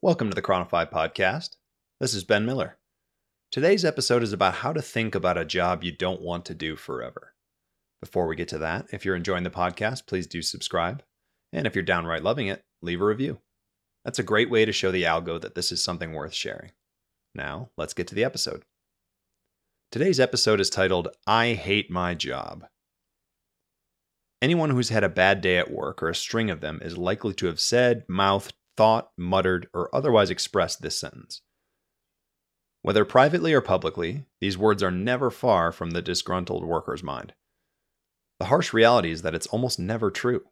Welcome to the ChroniFI podcast. This is Ben Miller. Today's episode is about how to think about a job you don't want to do forever. Before we get to that, if you're enjoying the podcast, please do subscribe. And if you're downright loving it, leave a review. That's a great way to show the algo that this is something worth sharing. Now, let's get to the episode. Today's episode is titled I Hate My Job. Anyone who's had a bad day at work or a string of them is likely to have said, mouthed, thought, muttered, or otherwise expressed this sentence. Whether privately or publicly, these words are never far from the disgruntled worker's mind. The harsh reality is that it's almost never true.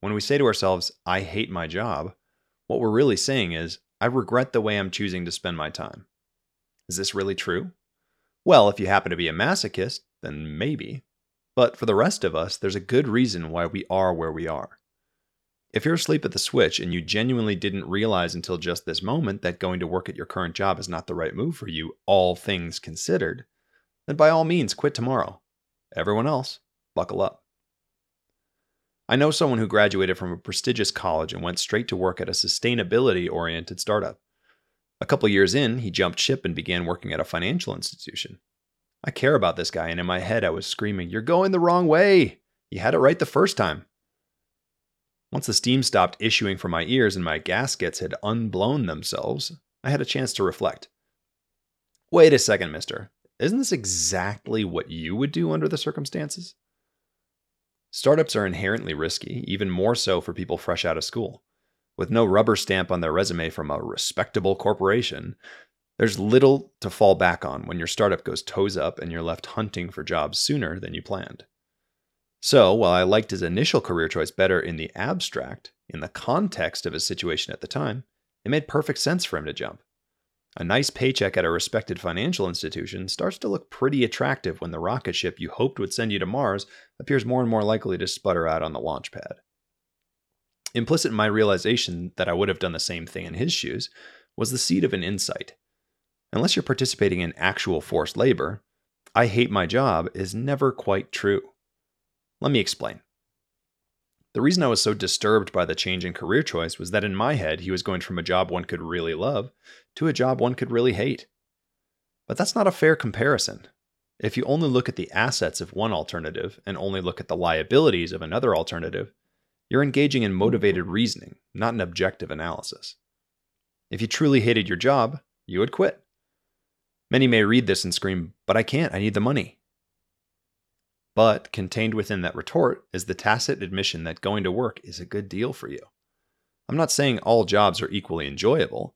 When we say to ourselves, I hate my job, what we're really saying is, I regret the way I'm choosing to spend my time. Is this really true? Well, if you happen to be a masochist, then maybe. But for the rest of us, there's a good reason why we are where we are. If you're asleep at the switch and you genuinely didn't realize until just this moment that going to work at your current job is not the right move for you, all things considered, then by all means quit tomorrow. Everyone else, buckle up. I know someone who graduated from a prestigious college and went straight to work at a sustainability oriented startup. A couple years in, he jumped ship and began working at a financial institution. I care about this guy, and in my head, I was screaming, You're going the wrong way! You had it right the first time. Once the steam stopped issuing from my ears and my gaskets had unblown themselves, I had a chance to reflect. Wait a second, mister. Isn't this exactly what you would do under the circumstances? Startups are inherently risky, even more so for people fresh out of school. With no rubber stamp on their resume from a respectable corporation, there's little to fall back on when your startup goes toes up and you're left hunting for jobs sooner than you planned. So, while I liked his initial career choice better in the abstract, in the context of his situation at the time, it made perfect sense for him to jump. A nice paycheck at a respected financial institution starts to look pretty attractive when the rocket ship you hoped would send you to Mars appears more and more likely to sputter out on the launch pad. Implicit in my realization that I would have done the same thing in his shoes was the seed of an insight. Unless you're participating in actual forced labor, I hate my job is never quite true. Let me explain. The reason I was so disturbed by the change in career choice was that in my head, he was going from a job one could really love to a job one could really hate. But that's not a fair comparison. If you only look at the assets of one alternative and only look at the liabilities of another alternative, you're engaging in motivated reasoning, not an objective analysis. If you truly hated your job, you would quit. Many may read this and scream, But I can't, I need the money. But contained within that retort is the tacit admission that going to work is a good deal for you. I'm not saying all jobs are equally enjoyable.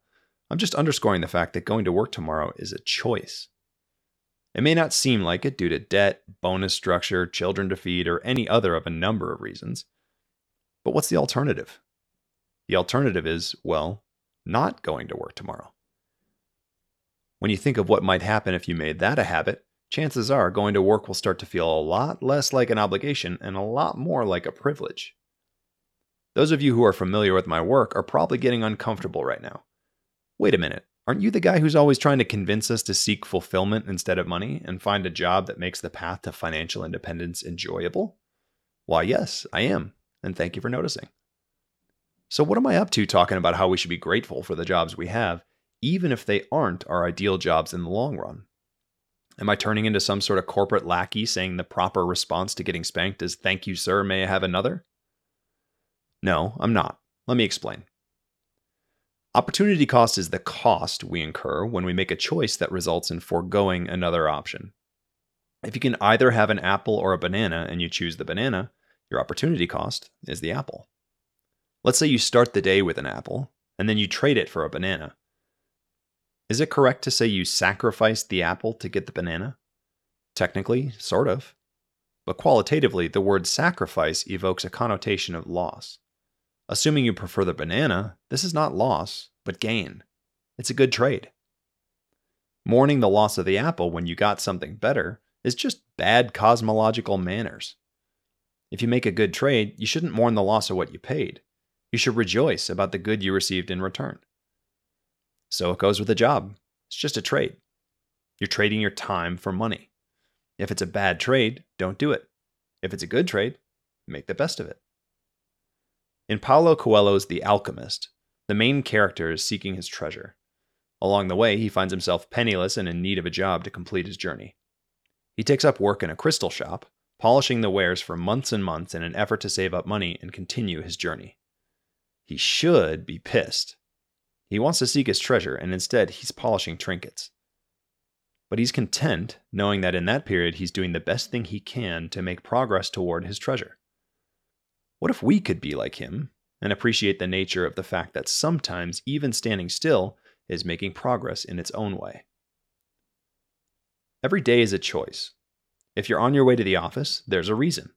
I'm just underscoring the fact that going to work tomorrow is a choice. It may not seem like it due to debt, bonus structure, children to feed, or any other of a number of reasons. But what's the alternative? The alternative is, well, not going to work tomorrow. When you think of what might happen if you made that a habit, chances are going to work will start to feel a lot less like an obligation and a lot more like a privilege. Those of you who are familiar with my work are probably getting uncomfortable right now. Wait a minute, aren't you the guy who's always trying to convince us to seek fulfillment instead of money and find a job that makes the path to financial independence enjoyable? Why, yes, I am, and thank you for noticing. So, what am I up to talking about how we should be grateful for the jobs we have, even if they aren't our ideal jobs in the long run? Am I turning into some sort of corporate lackey saying the proper response to getting spanked is, Thank you, sir, may I have another? No, I'm not. Let me explain. Opportunity cost is the cost we incur when we make a choice that results in foregoing another option. If you can either have an apple or a banana and you choose the banana, your opportunity cost is the apple. Let's say you start the day with an apple and then you trade it for a banana. Is it correct to say you sacrificed the apple to get the banana? Technically, sort of. But qualitatively, the word sacrifice evokes a connotation of loss. Assuming you prefer the banana, this is not loss, but gain. It's a good trade. Mourning the loss of the apple when you got something better is just bad cosmological manners. If you make a good trade, you shouldn't mourn the loss of what you paid. You should rejoice about the good you received in return. So it goes with a job. It's just a trade. You're trading your time for money. If it's a bad trade, don't do it. If it's a good trade, make the best of it. In Paulo Coelho's The Alchemist, the main character is seeking his treasure. Along the way, he finds himself penniless and in need of a job to complete his journey. He takes up work in a crystal shop, polishing the wares for months and months in an effort to save up money and continue his journey. He should be pissed. He wants to seek his treasure, and instead, he's polishing trinkets. But he's content knowing that in that period, he's doing the best thing he can to make progress toward his treasure. What if we could be like him and appreciate the nature of the fact that sometimes even standing still is making progress in its own way? Every day is a choice. If you're on your way to the office, there's a reason.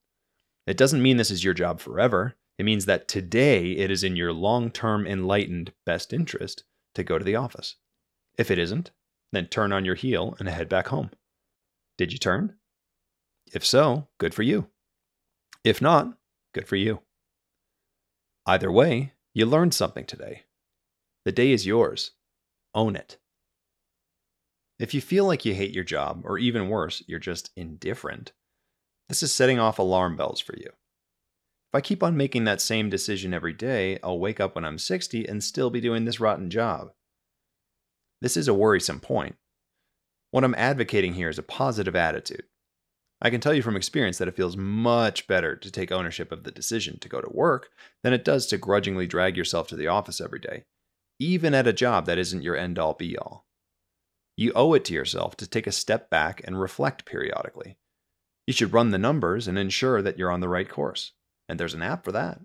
It doesn't mean this is your job forever. It means that today it is in your long term enlightened best interest to go to the office. If it isn't, then turn on your heel and head back home. Did you turn? If so, good for you. If not, good for you. Either way, you learned something today. The day is yours. Own it. If you feel like you hate your job, or even worse, you're just indifferent, this is setting off alarm bells for you. If I keep on making that same decision every day, I'll wake up when I'm 60 and still be doing this rotten job. This is a worrisome point. What I'm advocating here is a positive attitude. I can tell you from experience that it feels much better to take ownership of the decision to go to work than it does to grudgingly drag yourself to the office every day, even at a job that isn't your end all be all. You owe it to yourself to take a step back and reflect periodically. You should run the numbers and ensure that you're on the right course. And there's an app for that.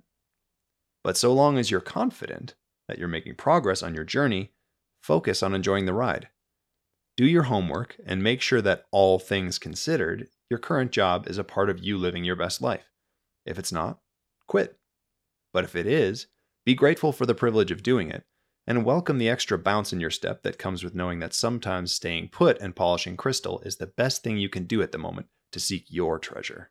But so long as you're confident that you're making progress on your journey, focus on enjoying the ride. Do your homework and make sure that all things considered, your current job is a part of you living your best life. If it's not, quit. But if it is, be grateful for the privilege of doing it and welcome the extra bounce in your step that comes with knowing that sometimes staying put and polishing crystal is the best thing you can do at the moment to seek your treasure.